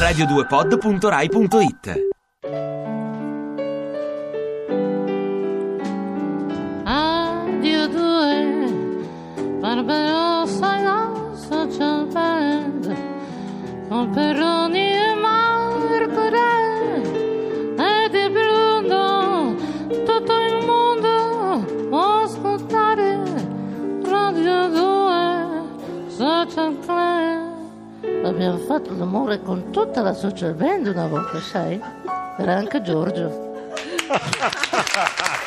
radio2pod.rai.it Addio due, barbarossa e la social band, con Perroni e Marco Re, e di Bruno, tutto il mondo può ascoltare Radio 2, social club. Abbiamo fatto l'amore con tutta la social band una volta, sai? Era anche Giorgio.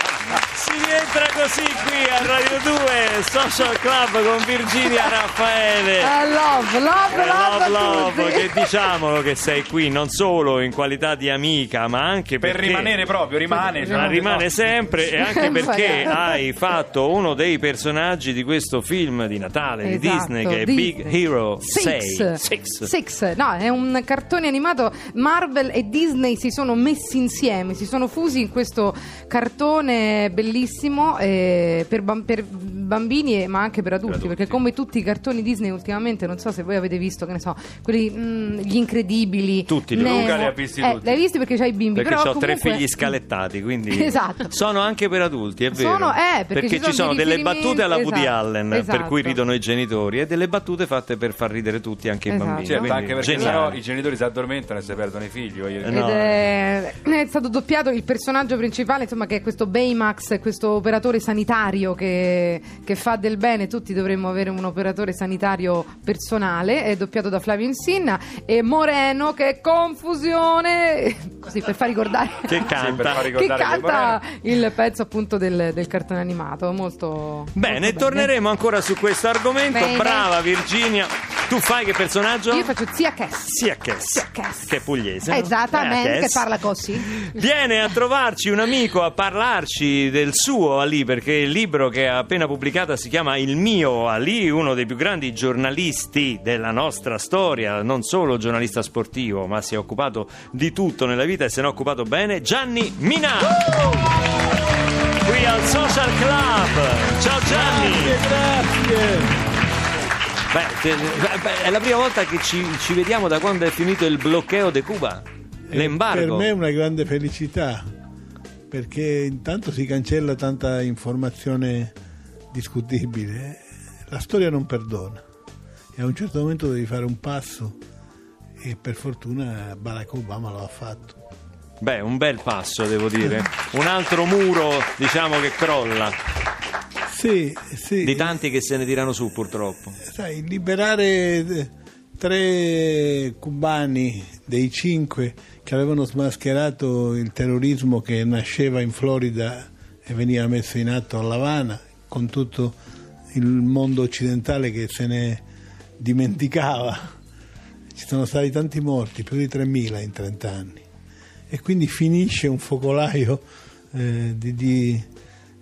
Rientra così qui a Radio 2 Social Club con Virginia Raffaele. Ah, love, love, Eh, love, love, love, tutti. che diciamolo che sei qui non solo in qualità di amica, ma anche Per perché rimanere proprio, rimane. cioè, no. rimane sempre e anche perché hai fatto uno dei personaggi di questo film di Natale di Esatto, Disney che è Disney. Big Hero Six. 6. Six. Six. No, è un cartone animato. Marvel e Disney si sono messi insieme, si sono fusi in questo cartone bellissimo eh, per, bam- per bambini e- ma anche per adulti, perché come tutti i cartoni Disney ultimamente, non so se voi avete visto, che ne so, quelli mm, gli incredibili. Tutti, Nemo. Luca li ha visti Eh, tutti. L'hai visti perché c'hai i bimbi, Perché però ho tre comunque- figli scalettati, quindi Esatto. sono anche per adulti, è vero. Sono- eh, perché ci sono dei delle riferimenti- battute alla Woody esatto, Allen, per esatto. cui ridono i genitori, e delle battute fatte per far ridere tutti, anche Esatto. i bambini. Certo, Quindi, anche perché sennò i genitori si addormentano e si perdono i figli. voglio dire. Ed No. è, è stato doppiato il personaggio principale, insomma, che è questo Baymax, questo operatore sanitario che, che fa del bene. Tutti dovremmo avere un operatore sanitario personale. È doppiato da Flavio Insinna e Moreno, che confusione. Così per far ricordare. Che Sì, canta. far che canta il pezzo appunto del, del cartone animato. Molto. Bene, molto torneremo ancora su questo argomento. Bene. Brava Virginia. Tu fai che personaggio? Io faccio zia Cass. Sia Chess, Sia Chess. che è pugliese. Esattamente, Eh, che parla così. Viene a trovarci un amico a parlarci del suo Ali, perché il libro che ha appena pubblicato si chiama Il mio Ali, uno dei più grandi giornalisti della nostra storia, non solo giornalista sportivo, ma si è occupato di tutto nella vita e se ne è occupato bene, Gianni Minà. Qui al Social Club. Ciao Gianni. Beh, te- beh, è la prima volta che ci, ci vediamo da quando è finito il bloqueo di Cuba, l'embargo. Per me è una grande felicità perché intanto si cancella tanta informazione discutibile. La storia non perdona e a un certo momento devi fare un passo e per fortuna Barack Obama lo ha fatto. Beh, un bel passo, devo dire. Un altro muro, diciamo, che crolla. Sì, sì. Di tanti che se ne tirano su, purtroppo. Sai, liberare eh, tre cubani dei cinque che avevano smascherato il terrorismo che nasceva in Florida e veniva messo in atto a La Habana, con tutto il mondo occidentale che se ne dimenticava. Ci sono stati tanti morti, più di 3.000 in 30 anni. E quindi finisce un focolaio eh, di, di-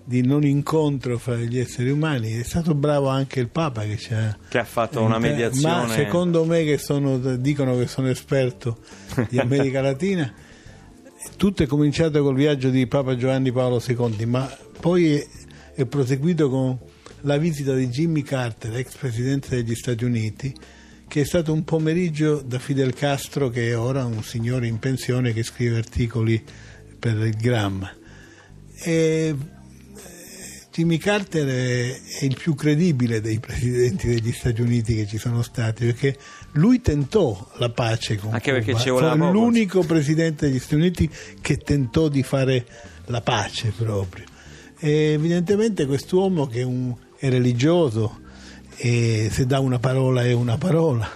di non incontro fra gli esseri umani. È stato bravo anche il Papa che ci ha Che ha fatto una mediazione. Ma secondo me, che sono, dicono che sono esperto di America Latina, tutto è cominciato col viaggio di Papa Giovanni Paolo II, ma poi è, è proseguito con la visita di Jimmy Carter, ex presidente degli Stati Uniti, che è stato un pomeriggio da Fidel Castro, che è ora un signore in pensione che scrive articoli per il Gramma. E Jimmy Carter è, il più credibile dei presidenti degli Stati Uniti che ci sono stati perché lui tentò la pace con Anche perché Cuba. voleva Fu l'unico presidente degli Stati Uniti che tentò di fare la pace proprio. E evidentemente quest'uomo che è, un- è religioso e se dà una parola è una parola,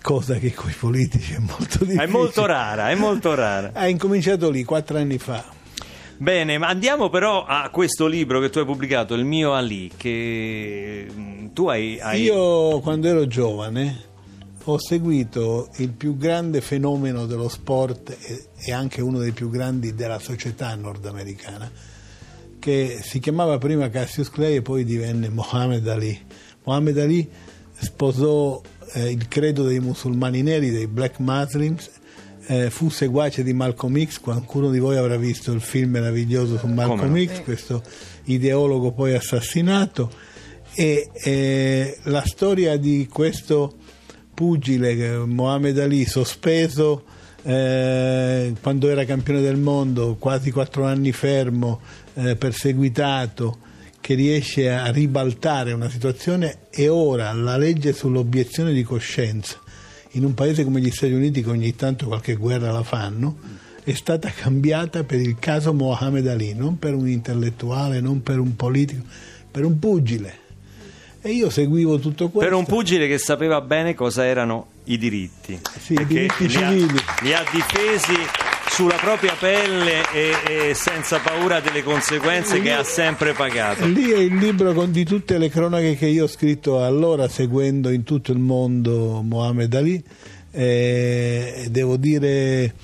cosa che con i politici è molto difficile. È molto rara, è molto rara. Ha incominciato lì quattro anni fa. Bene, ma andiamo però a questo libro che tu hai pubblicato, Il mio Ali, che mm, tu hai... hai- Io quando ero giovane ho seguito il più grande fenomeno dello sport e, anche uno dei più grandi della società nordamericana, che si chiamava prima Cassius Clay e poi divenne Mohammed Ali. Mohammed Ali sposò eh, il credo dei musulmani neri, dei black muslims, eh, fu seguace di Malcolm X, qualcuno di voi avrà visto il film meraviglioso su Malcolm no? X, questo ideologo poi assassinato. E eh, la storia di questo pugile che- Mohammed Ali sospeso eh, quando era campione del mondo quasi quattro anni fermo eh, perseguitato che riesce a ribaltare una situazione e ora la legge sull'obiezione di coscienza in un paese come gli Stati Uniti che ogni tanto qualche guerra la fanno è stata cambiata per il caso Mohammed Ali non per un intellettuale non per un politico per un pugile e io seguivo tutto questo Per un pugile che sapeva bene cosa erano i diritti. Sì, i diritti li ha- civili. Li ha difesi sulla propria pelle e, e senza paura delle conseguenze che ha sempre pagato. Lì è il libro con, di tutte le cronache che io ho scritto allora, seguendo in tutto il mondo Mohammed Ali. Eh, devo dire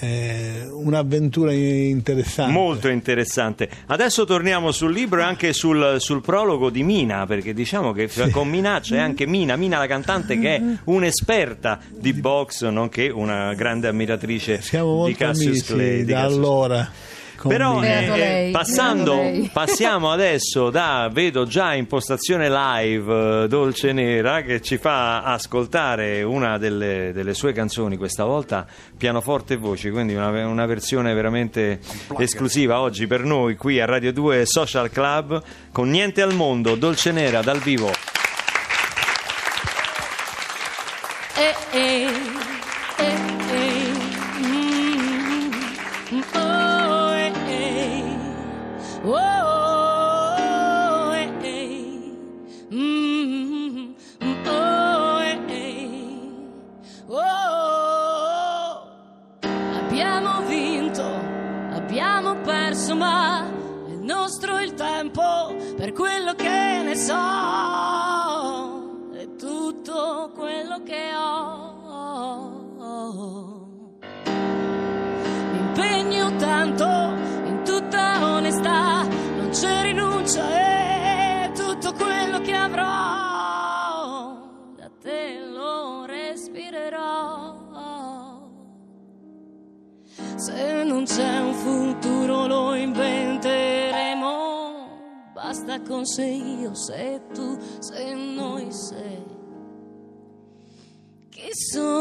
eh, un'avventura interessante. Molto interessante. Adesso torniamo sul libro e anche sul, sul prologo di Mina, perché diciamo che con Mina c'è anche Mina, Mina la cantante che è un'esperta di box, nonché una grande ammiratrice Siamo di Cassius amici Clay. di da Cassius allora. Però eh, eh, passando, passiamo adesso da, vedo già in postazione live eh, Dolce Nera che ci fa ascoltare una delle, delle sue canzoni, questa volta pianoforte e voci, quindi una, una versione veramente esclusiva oggi per noi qui a Radio 2 Social Club con Niente al Mondo, Dolce Nera dal vivo. Che Chi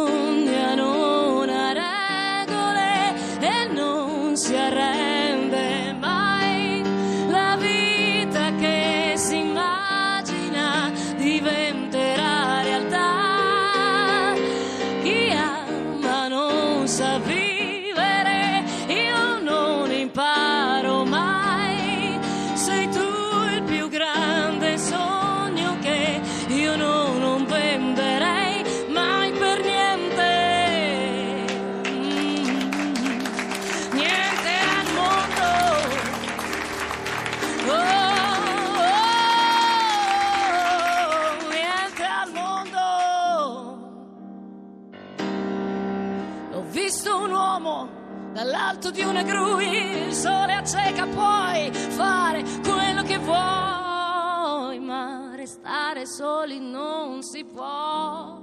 di una gru, il sole acceca, puoi fare quello che vuoi, ma restare soli non si può.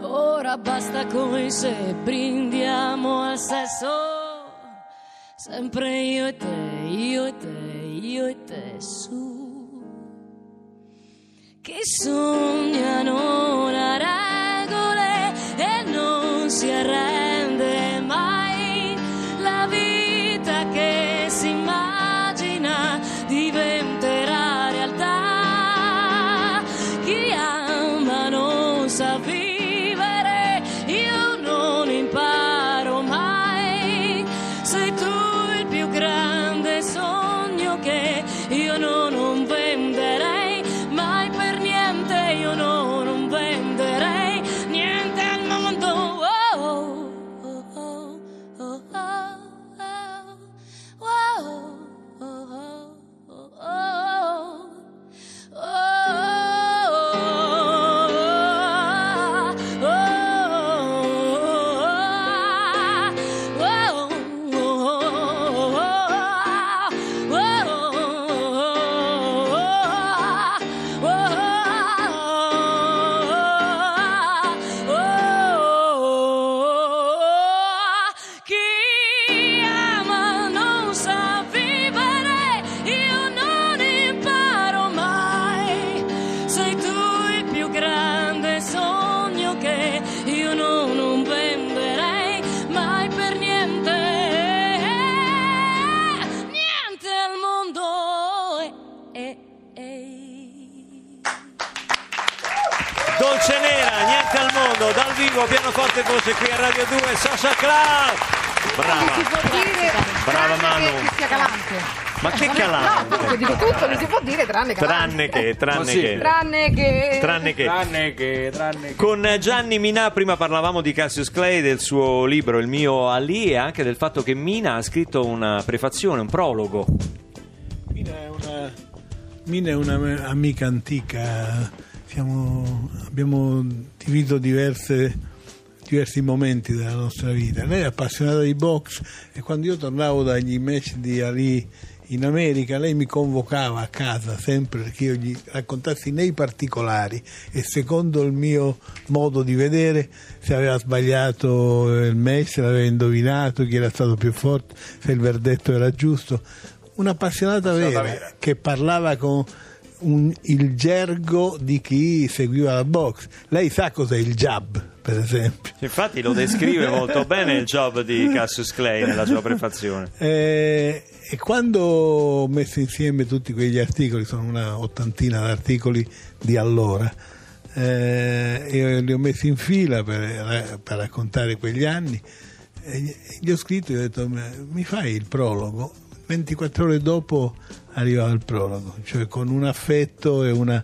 Ora basta coi se brindiamo al sesso, sempre io e te, io e te, io e te su. Chi sogna non ha Singolo, pianoforte e voce qui a Radio 2 Social Club. Brava. Si può dire Brava, Manu. che sia calante. Ma che No, calante. appunto, dico tutto, non si può dire tranne calante. Tranne che, tranne che. Tranne che... Tranne che. Tranne che, tranne che. Con Gianni Minà prima parlavamo di Cassius Clay, del suo libro Il mio Ali e anche del fatto che Mina ha scritto una prefazione, un prologo. Mina è una, Mina è una amica antica, siamo- abbiamo diviso diverse- diversi momenti della nostra vita. Lei è appassionata di box e quando io tornavo dagli match di Ali in America, lei mi convocava a casa sempre perché io gli raccontassi nei particolari e secondo il mio modo di vedere se aveva sbagliato il match, se l'aveva indovinato, chi era stato più forte, se il verdetto era giusto. Un'appassionata vera, vera. che parlava con un- il gergo di chi seguiva la box. Lei sa cos'è il jab, per esempio. Infatti lo descrive molto bene il job di Cassius Clay nella sua prefazione. Eh, e quando ho messo insieme tutti quegli articoli, sono una ottantina di articoli di allora, eh, e li ho messi in fila per, per raccontare quegli anni, gli ho scritto e ho detto mi fai il prologo? 24 ore dopo arrivava il prologo, cioè con un affetto e una...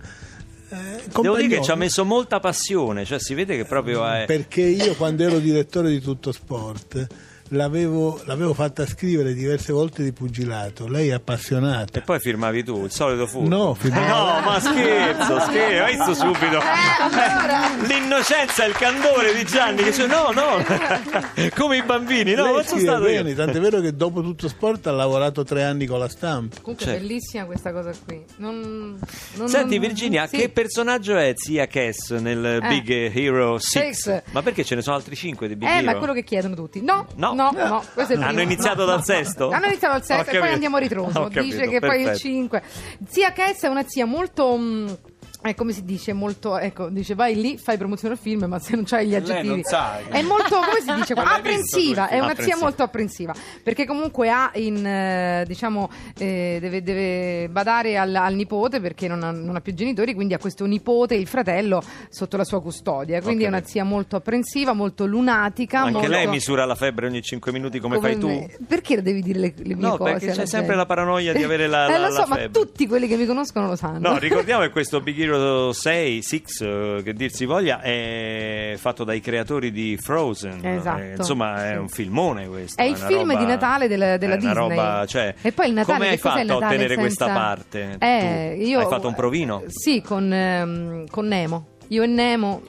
eh, Devo dire che ci ha messo molta passione, cioè si vede che proprio è... Perché io quando ero direttore di Tutto Sport l'avevo, l'avevo fatta scrivere diverse volte di pugilato, lei è appassionata. E poi firmavi tu, il solito furto. No, firmavo- No, ma scherzo, scherzo, hai visto subito. allora. L'innocenza e il candore di Gianni che dice no, no, come i bambini, no, lei non sono stato bene, io. tant'è vero che dopo Tutto Sport ha lavorato tre anni con la stampa. Comunque Cioè. è bellissima questa cosa qui. Non, non- Senti non- Virginia, sì. che personaggio è Zia Cass nel Eh. Big Hero 6? Six. Ma perché ce ne sono altri 5 di Big Eh, Hero? ma è quello che chiedono tutti. No, No. No, no, questo è il Hanno primo. iniziato No, dal no, sesto? no. Hanno iniziato dal sesto e poi andiamo a ritroso. Dice che poi il perfetto. 5. Zia Cass è una zia molto. mh, eh, come si dice? Molto. Ecco, dice vai lì, fai promozione al film, ma se non c'hai gli Lei aggettivi. sa. È molto, come si dice? qua? Apprensiva, tu è una zia Apprensiva. molto apprensiva. Perché comunque ha in. eh, diciamo. eh, deve, deve badare al, al nipote perché non ha, non ha più genitori, quindi ha questo nipote, il fratello, sotto la sua custodia. Quindi è una zia molto apprensiva, molto lunatica. Anche molto... lei misura la febbre ogni 5 minuti come, fai tu? me. Perché devi dire le, le mie No, cose? perché c'è sempre gente? la paranoia di avere la- Eh, la- lo so, la ma febbre. tutti quelli che mi conoscono lo sanno. No, ricordiamo che questo Big Hero 6, 6, eh, che dir si voglia, è fatto dai creatori di Frozen. Esatto. Eh, insomma, è un filmone questo. È il una film roba- di Natale della, della è una Disney. roba, cioè, e poi il Natale come hai il fatto a ottenere senza- questa parte? Eh, io, hai fatto un provino? Sì, con, ehm, con Nemo. Io e Nemo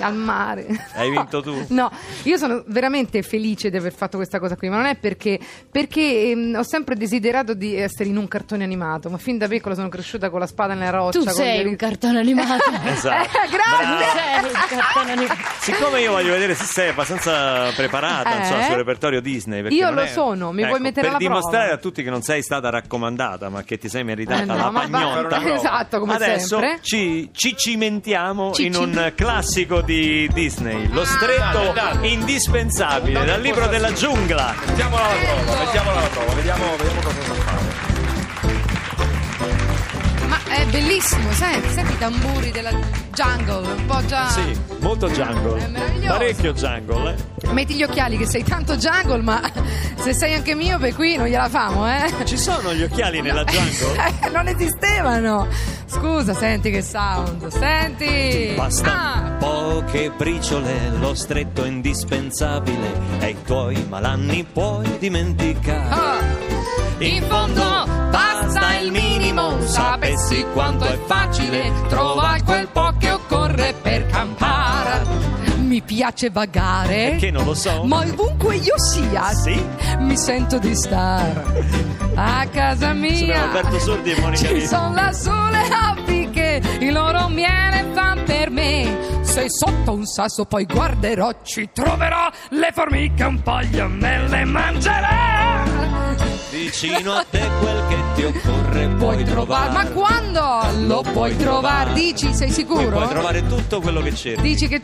al mare. Hai vinto tu? No, io sono veramente felice di aver fatto questa cosa qui, ma non è perché, perché ehm, ho sempre desiderato di essere in un cartone animato, ma fin da piccola sono cresciuta con la spada nella roccia. Tu sei le- un cartone animato. Esatto. Eh, grazie! Sei un cartone animato. Siccome io voglio vedere se sei abbastanza preparata Eh? insomma, sul repertorio Disney, Io lo è- sono, mi vuoi mettere per alla dimostrare prova? a tutti che non sei stata raccomandata, ma che ti sei meritata Eh no, la ma va- pagnotta. esatto, come Adesso sempre. ci, ci cimentiamo In un classico di Disney, lo stretto Dai, dai. indispensabile. Dal libro della giungla. Mettiamola alla prova, mettiamola alla prova, vediamo, vediamo cosa sa bellissimo, senti, senti i tamburi della jungle, un po' già... Sì, molto jungle. È meraviglioso. Parecchio jungle, eh. Metti gli occhiali che sei tanto jungle, ma se sei anche miope qui non gliela famo, eh? Ci sono gli occhiali nella jungle? Eh, non esistevano. Scusa, senti che sound. Senti. Basta Ah. poche briciole, lo stretto indispensabile e i tuoi malanni puoi dimenticare. Ah. In fondo basta il minimo, sapessi quanto è facile trovare quel po' che occorre per campare. Mi piace vagare, Perché non lo so? ma ovunque io sia, Sì? mi sento di star a casa mia. Sono Alberto Sordi e Monica Ci sono lassù le api che il loro miele fan per me. Se sotto un sasso poi guarderò, ci troverò le formiche un paio me le mangerò. Vicino a te quel che ti occorre puoi trovare. Ma quando lo puoi trovare? Dici, sei Qui sicuro? puoi trovare tutto quello che cerchi. Dici che.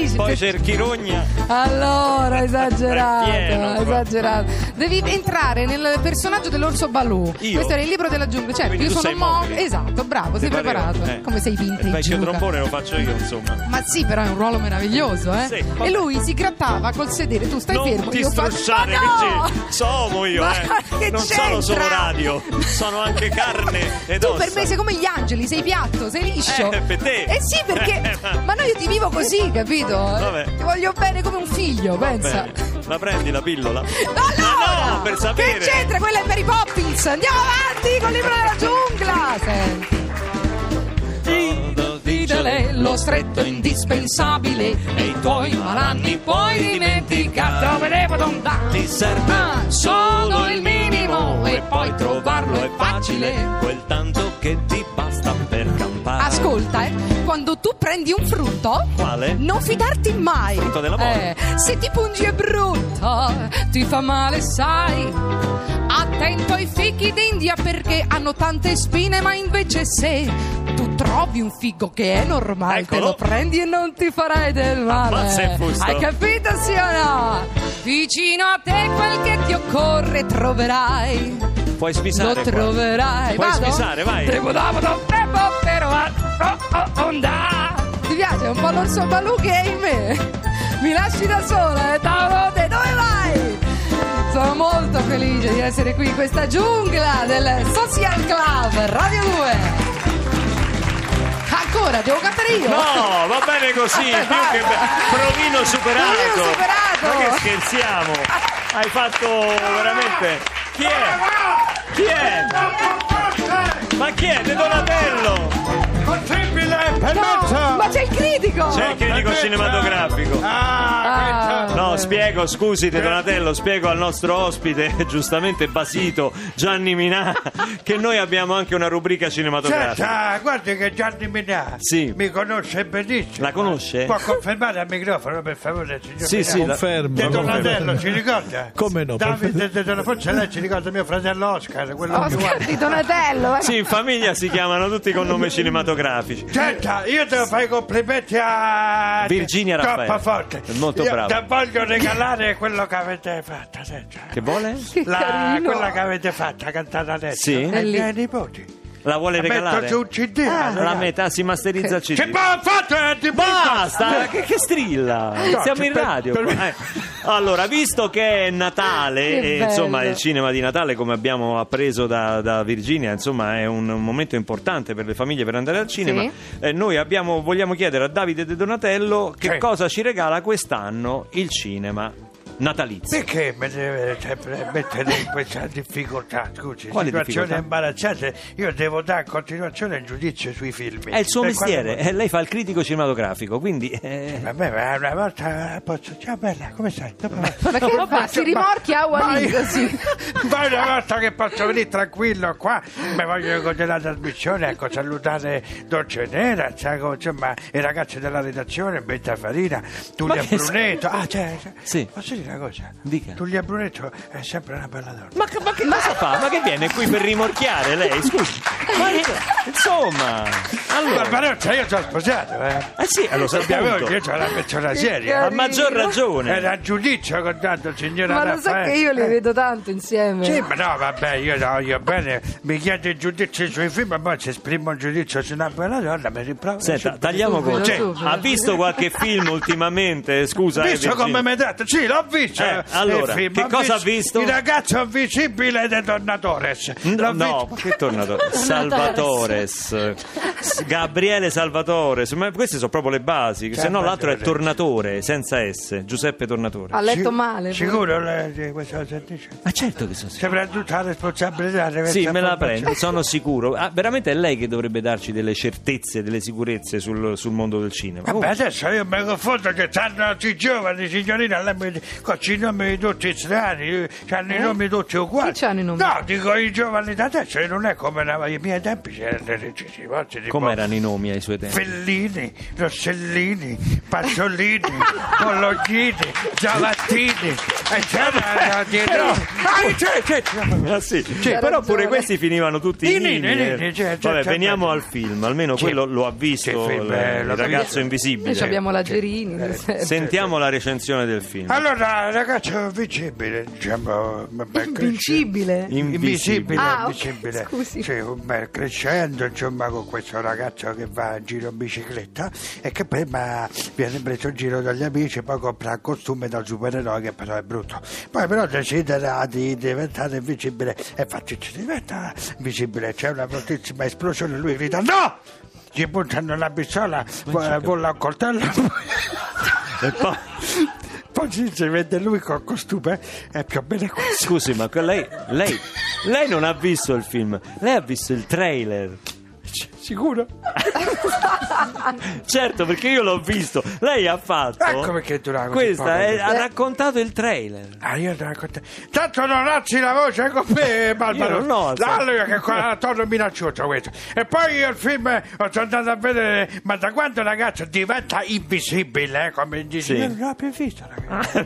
Dici? poi cerchi rogna. Allora, esagerato, pieno, esagerato. Devi entrare nel personaggio dell'orso Balù. Io? Questo era il libro della giungla. Certo, Quindi io sono sei Mo. mobile. Esatto, bravo, sei pareva? preparato. Eh. Come sei vintage. Il vecchio Luca. trombone lo faccio io, insomma. Ma sì, però è un ruolo meraviglioso, eh? Sì, e lui si grattava col sedere, tu stai non fermo, ti io faccio. strusciare, Ma no! Sono io, Ma eh. Non sono solo radio, sono anche carne ed Tu ossa. per me sei come gli angeli, sei piatto, sei liscio. Eh, per te. Eh sì, perché. Eh, ma- ma no, io ti vivo così, capito? Vabbè. Ti voglio bene come un figlio, pensa. Bene. La prendi la pillola? Allora, Ma no, per sapere. Che c'entra? Quella è Mary Poppins. Andiamo avanti con il libro della giungla. Senti. Lo stretto indispensabile e i tuoi malanni puoi dimenticare Ti serve Ah, solo il minimo e poi trovarlo è facile Quel tanto che ti basta per campare. Ascolta, eh, quando tu prendi un frutto, Quale? non fidarti mai. Frutto dell'amore. Eh, se ti pungi è brutto, ti fa male, sai. Attento ai fichi d'India perché hanno tante spine, ma invece se tu trovi un figo che è normale, te lo prendi e non ti farai del male. Il fusto. Hai capito, sì o no? Vicino a te quel che ti occorre troverai. Puoi spisare Lo troverai. Puoi Vado? spisare, vai. Devo, devo, oh, oh, onda. Ti piace? È un po' l'orso balù che è in me. Mi lasci da sola, eh? Tauro, dove vai? Sono molto felice di essere qui in questa giungla del Social Club Radio 2. Ancora, devo cantare io? No, va bene così, Vabbè, più che basta. be- provino superato. Provino superato. Ma che scherziamo? Hai fatto veramente. Chi è? Chi è? Ma chi è? De Donatello! Possibile, No, ma c'è il critico! C'è il critico cinematografico. Ah, No, spiego, scusi De Donatello, spiego al nostro ospite, giustamente basito, Gianni Minà, che noi abbiamo anche una rubrica cinematografica. Senta, guardi che Gianni Minà Sì. mi conosce benissimo. La conosce? Può confermare al microfono, per favore, signor Sì, Minà? sì, Confermo. De. Donatello, ci ricorda? Come no? Davide De Donatello, forse lei ci ricorda mio fratello Oscar, quello più Oscar di Donatello, eh? Sì, in famiglia si chiamano tutti con nome cinematografici. Senta, io devo fare i complimenti a Virginia Raffaele. Forte. È molto io brava. Ti voglio regalare quello che avete fatto, senta. Che vuole? La, quella che avete fatto, cantata adesso. Sì? Ai miei nipoti. La vuole Metto regalare? su un CD. Ah. la metà si masterizza il Che CD. ho fatto eh, di Basta, che, che strilla? Siamo in per- radio. per- Eh. Allora, visto che è Natale, Che e, insomma, bello. il cinema di Natale, come abbiamo appreso da, da Virginia, insomma, è un, un momento importante per le famiglie per andare al cinema. Sì. Eh, noi abbiamo, vogliamo chiedere a Davide De Donatello che Sì. cosa ci regala quest'anno il cinema natalizio. Perché mi deve sempre mettere in questa difficoltà? Scusi, Quale situazioni difficoltà? imbarazzate. Io devo dare in continuazione il giudizio sui film. È il suo Per mestiere, quando- eh, lei fa il critico cinematografico, quindi... eh, Vabbè, ma una volta posso. Ciao bella, come stai? Dopo- Ma che fa? Si rimorchia a Ma- così. Ma una volta che posso venire tranquillo qua, mi voglio godere la trasmissione, ecco, salutare Dolce Nera, sai, insomma, i ragazzi della redazione, Betta Farina, Tullia Ma che Brunetto. Ah, cioè, cioè, Sì. posso dire una cosa? Dica. Tullia Brunetto è sempre una bella donna. Ma, che- ma che cosa fa? Ma che viene qui per rimorchiare lei? Scusi. Ma che- insomma, allora. Barbaroccia, io sono sposato, eh. Eh sì, eh, lo Abbiamo- sapevo. Io ho la persona seria. A maggior ragione. Era giudizio con tanto signora Ma lo sa Raffaele. che io li Eh. vedo tanto insieme. Sì, ma no, vabbè, io no, io bene, mi chiede il giudizio sui film, ma poi se esprimo un giudizio su una bella donna, mi rimprovera. Senta, subito. tagliamo con. subito. Ha visto qualche film ultimamente? Scusa, eh, Visto Virginia. come mi hai detto? Sì, l'ho visto. Eh, allora, il film. che cosa ha visto? Il ragazzo invisibile di Tornatores. No, visto. che tornatore? Salvatores. Gabriele Salvatores. Ma queste sono proprio le basi. Se no, l'altro è. Tornatore, senza S. Giuseppe Tornatore. Ha letto male. Sicuro cosa dice? Ma certo che sono sicuro. Sembra tutta la responsabilità Sì, me la prendo, sono sicuro. Ah, veramente è lei che dovrebbe darci delle certezze, delle sicurezze sul, sul mondo del cinema. Vabbè, Oh, adesso io mi confondo che stanno i giovani, signorina, lei mi con i nomi tutti strani, hanno i nomi tutti uguali. Eh? Chi c'hanno i nomi? No, dico i giovani da adesso, non è come ai miei tempi, c'erano le forti tipo Come erano i nomi ai suoi tempi? Fellini, Rossellini, Pazzolini, Bollognini, Giavattini, eccetera. Però, Ah, c'è, c'è, c'è. Ah, sì. C'ha Però ragione. pure questi finivano tutti I in nini, nini, eh. c'è, Vabbè, c'è, veniamo al film, almeno quello lo ha visto Che il, ragazzo che- invisibile. Noi abbiamo la Gerini. senso. Sentiamo la recensione del film. Allora, ragazzo invincibile, diciamo, Invincibile. Invisibile, Ah, ok, invisibile. scusi. Sì, crescendo, insomma, con questo ragazzo che va in giro in bicicletta e che prima viene preso in giro dagli amici, poi compra il costume da supereroe che però è brutto. Poi però desidera di diventare invisibile e infatti ci diventa invisibile. C'è una fortissima esplosione, lui grida no! Gli puntano la pistola, vo- vola un coltello. E poi- Poi si vede lui col costume è più o meno questo. Scusi, ma lei, lei, lei non ha visto il film, lei ha visto il trailer. Sicuro? Certo, perché io l'ho visto. Lei ha fatto. Ecco perché durava così Questa poco. è- ha raccontato il trailer. Ah, io te la racconto. Tanto non alzi la voce con me, Barbara. Io non ho alzato. Allora, che qua torno minaccioso questo. E poi io il film eh, sono andato a vedere, ma da quando il ragazzo diventa invisibile, eh, come dici, Sì. io non l'ho più visto, ragazzi.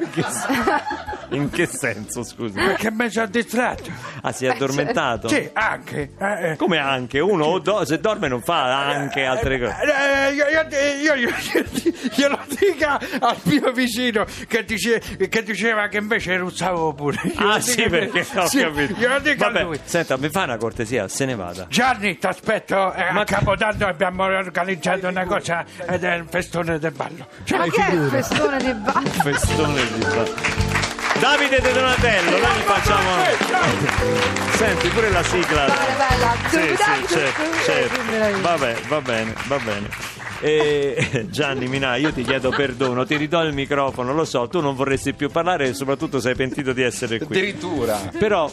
In che senso, scusi? Perché mi sono distratto. Ah, si è addormentato? Sì, anche. eh, eh. Come anche? Uno o do- se dorme non fa anche altre cose. Eh, io, io, io, io, glielo dica al mio vicino che, dice- che diceva che invece ruzzavo pure. Glielo Ah, sì, perché ho sì, capito. Glielo dica a Vabbè, lui. senta, mi fa una cortesia, se ne vada. Gianni, ti aspetto. eh, Ma- a Capodanno abbiamo organizzato una cosa ed è il festone del ballo. Cioè, Ma che è il festone di ballo? Festone di ba- Davide De Donatello, noi gli facciamo. Senti pure la sigla. bella. Sì, sì, certo, certo. Vabbè, va bene, va bene. E, Gianni Minà, io ti chiedo perdono, ti ridò il microfono, lo so, tu non vorresti più parlare e soprattutto sei pentito di essere qui. Addirittura. Però,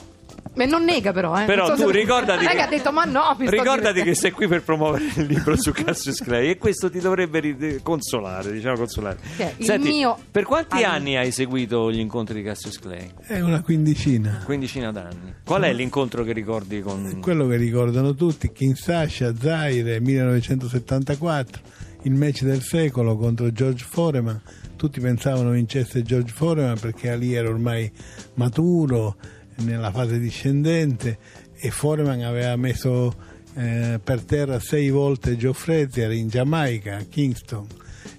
Ma non nega però, eh. però so tu se- ricordati che, detto ma no, ricordati che sei qui per promuovere il libro su Cassius Clay e questo ti dovrebbe ri- consolare, diciamo consolare. Che è il Senti, mio per quanti anno. anni hai seguito gli incontri di Cassius Clay? È una quindicina. Quindicina d'anni. Qual è l'incontro che ricordi con... Quello che ricordano tutti, Kinshasa, Zaire, 1974, il match del secolo contro George Foreman. Tutti pensavano vincesse George Foreman perché Ali era ormai maturo, nella fase discendente e Foreman aveva messo eh, per terra sei volte Joe Frazier in Giamaica, a Kingston,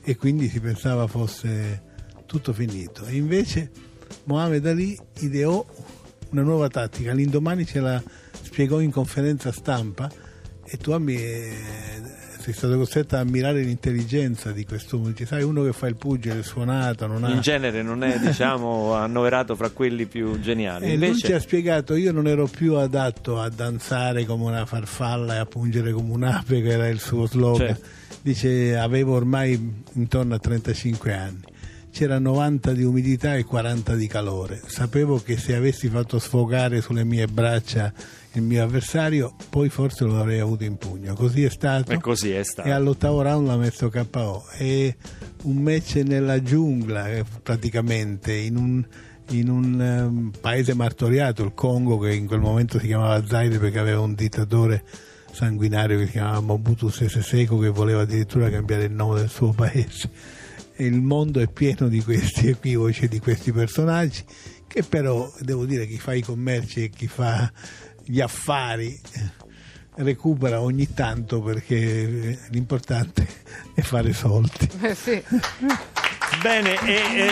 e quindi si pensava fosse tutto finito. E invece Mohamed Ali ideò una nuova tattica, l'indomani ce la spiegò in conferenza stampa e tu eh, sei stato costretto a ammirare l'intelligenza di quest'uomo, dice sai uno che fa il pugile, il suonato, non ha... In genere non è, diciamo, annoverato fra quelli più geniali. E lui ci ha Invece, spiegato io non ero più adatto a danzare come una farfalla e a pungere come un'ape che era il suo slogan Certo. dice avevo ormai intorno a 35 anni c'era 90 di umidità e 40 di calore sapevo che se avessi fatto sfogare sulle mie braccia il mio avversario poi forse lo avrei avuto in pugno. Così è stato. E così è stato. e all'ottavo round l'ha messo KO e un match nella giungla eh, praticamente in un, in un ehm, paese martoriato il Congo che in quel momento si chiamava Zaire perché aveva un dittatore sanguinario che si chiamava Mobutu Sese Seko che voleva addirittura cambiare il nome del suo paese. E il mondo è pieno di questi equivoci di questi personaggi che però devo dire chi fa i commerci e chi fa gli affari eh, recupera ogni tanto perché eh, l'importante è fare soldi. Eh, sì. Bene, e, e-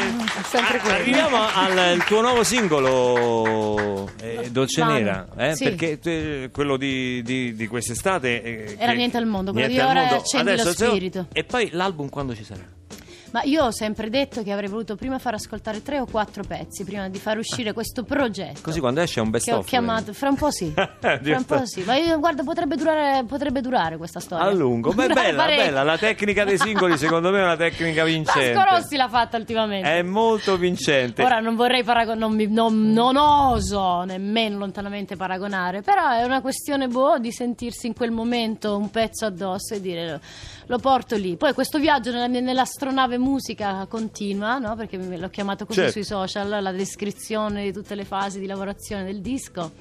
arriviamo al al tuo nuovo singolo, eh, Dolce Vano, Nera, eh, sì. perché eh, quello di, di- di quest'estate... eh, Era che- Niente al mondo, quello Niente di al Ora mondo. accendi Adesso lo spirito. E poi l'album quando ci sarà? Ma io ho sempre detto che avrei voluto prima far ascoltare tre o quattro pezzi prima di far uscire questo progetto. Così quando esce è un best che ho of. chiamato fra un po' sì. Fra un po' sì. Ma io, guarda potrebbe durare, potrebbe durare questa storia. A lungo, ma è Durare bella, bella, la tecnica dei singoli secondo me è una tecnica vincente. Vasco Rossi l'ha fatta ultimamente. È molto vincente. Ora non vorrei paragonare, non, non- non oso nemmeno lontanamente paragonare, però è una questione boh di sentirsi in quel momento un pezzo addosso e dire lo porto lì. Poi questo viaggio nella nell'astronave musica continua, no? perché l'ho chiamato così Certo. sui social, la descrizione di tutte le fasi di lavorazione del disco.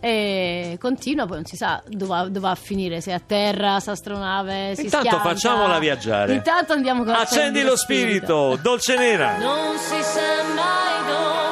E continua, poi non si sa dove va, dove va a finire, se è a terra, se astronave, si Intanto schianta. facciamola viaggiare. Intanto andiamo con Accendi lo spirito, dolce nera. Non si sa mai dove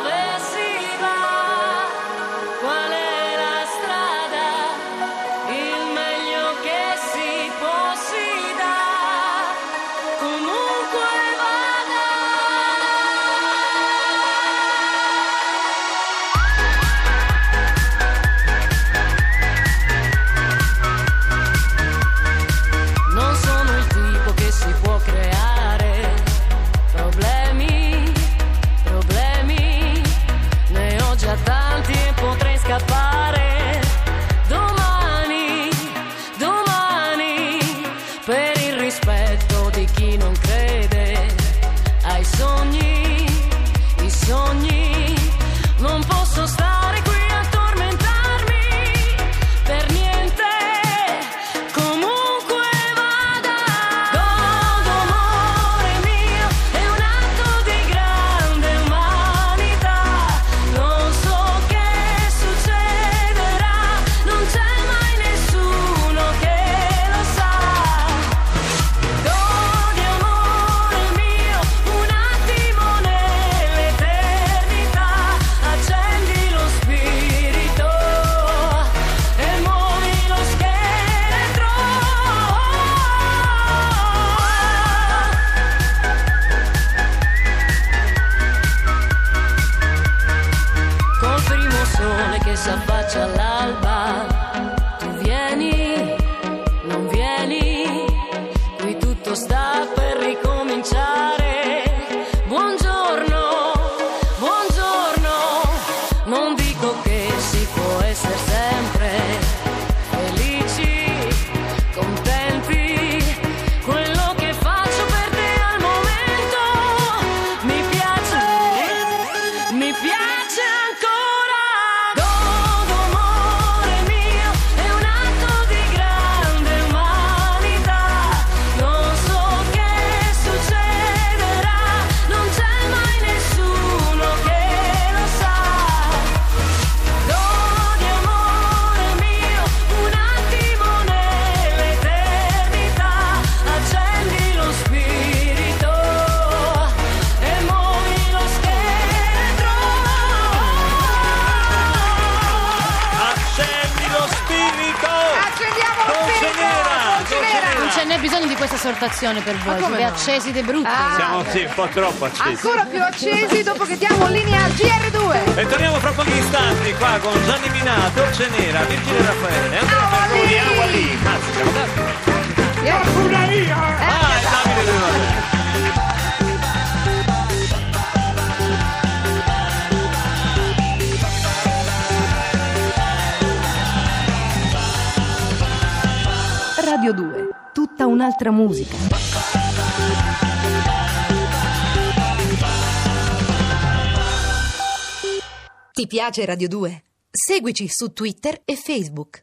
rispetto di chi non crede sole che questa esortazione per voi, come siete no? accesi de brutto. Ah. Siamo sì, un po' troppo accesi. Ancora più accesi dopo che diamo linea al GR2. E torniamo fra pochi istanti qua con Gianni Minà, Dolce Nera, Virgilio Raffaele, Andrea Ferroni, Awali. Anzi, siamo tanti. Ah, è Davide De Nonno. Radio 2, tutta un'altra musica. Ti piace Radio 2? Seguici su Twitter e Facebook.